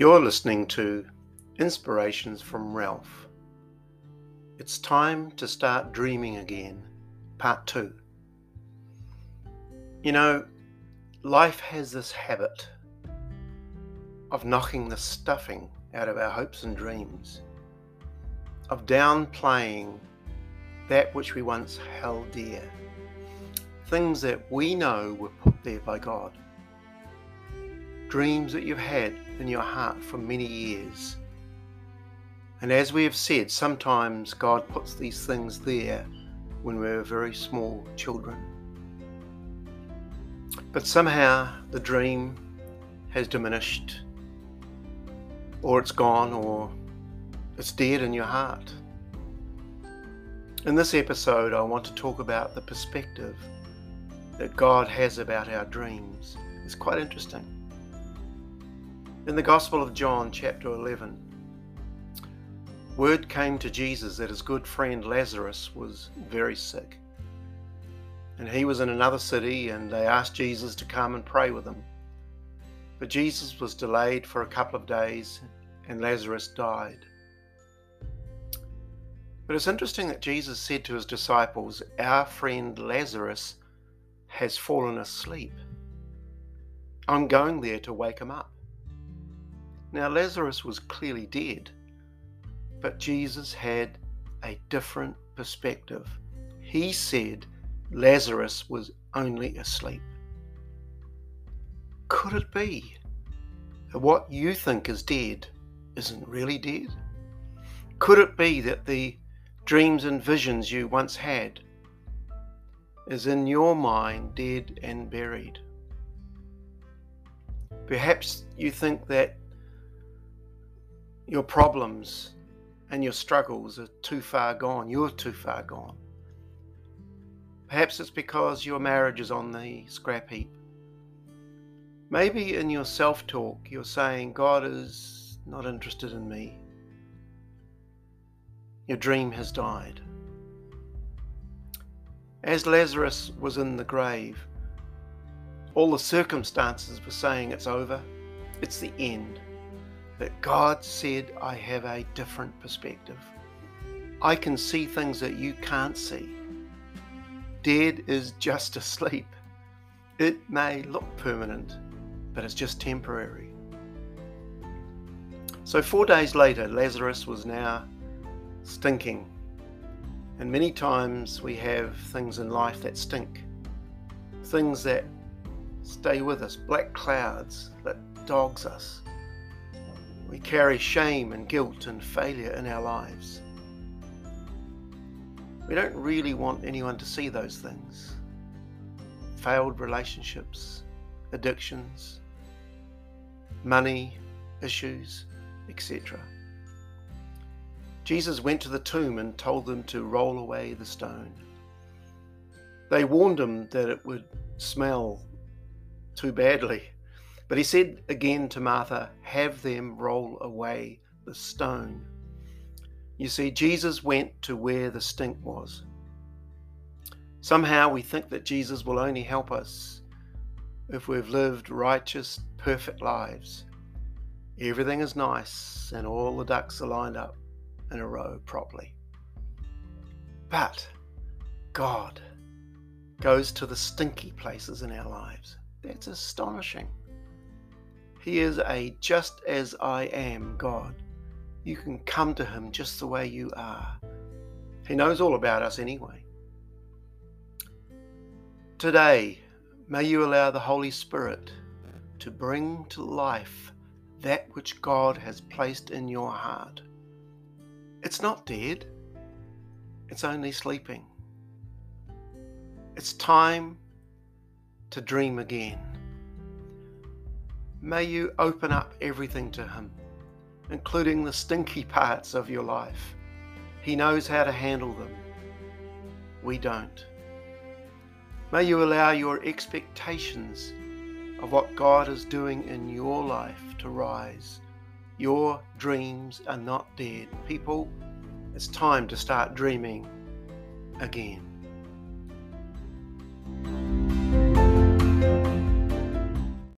You're listening to Inspirations from Ralph. It's time to start dreaming again, part two. You know, life has this habit of knocking the stuffing out of our hopes and dreams, of downplaying that which we once held dear, things that we know were put there by God dreams that you've had in your heart for many years. And as we have said, sometimes God puts these things there when we're very small children. But somehow the dream has diminished, or it's gone, or it's dead in your heart. In this episode, I want to talk about the perspective that God has about our dreams. It's quite interesting. In the Gospel of John, chapter 11, word came to Jesus that his good friend Lazarus was very sick. And he was in another city, and they asked Jesus to come and pray with them. But Jesus was delayed for a couple of days, and Lazarus died. But it's interesting that Jesus said to his disciples, Our friend Lazarus has fallen asleep. I'm going there to wake him up. Now, Lazarus was clearly dead, but Jesus had a different perspective. He said Lazarus was only asleep. Could it be that what you think is dead isn't really dead? Could it be that the dreams and visions you once had is in your mind dead and buried? Perhaps you think that your problems and your struggles are too far gone. You're too far gone. Perhaps it's because your marriage is on the scrap heap. Maybe in your self talk, you're saying, God is not interested in me. Your dream has died. As Lazarus was in the grave, all the circumstances were saying it's over, it's the end. But God said, I have a different perspective. I can see things that you can't see. Dead is just asleep. It may look permanent, but it's just temporary. So, four days later, Lazarus was now stinking. And many times we have things in life that stink, things that stay with us, black clouds that dogs us. We carry shame and guilt and failure in our lives. We don't really want anyone to see those things failed relationships, addictions, money issues, etc. Jesus went to the tomb and told them to roll away the stone. They warned him that it would smell too badly but he said again to Martha, Have them roll away the stone. You see, Jesus went to where the stink was. Somehow we think that Jesus will only help us if we've lived righteous, perfect lives. Everything is nice and all the ducks are lined up in a row properly. But God goes to the stinky places in our lives. That's astonishing. He is a just as I am God. You can come to Him just the way you are. He knows all about us anyway. Today, may you allow the Holy Spirit to bring to life that which God has placed in your heart. It's not dead, it's only sleeping. It's time to dream again. May you open up everything to Him, including the stinky parts of your life. He knows how to handle them. We don't. May you allow your expectations of what God is doing in your life to rise. Your dreams are not dead. People, it's time to start dreaming again.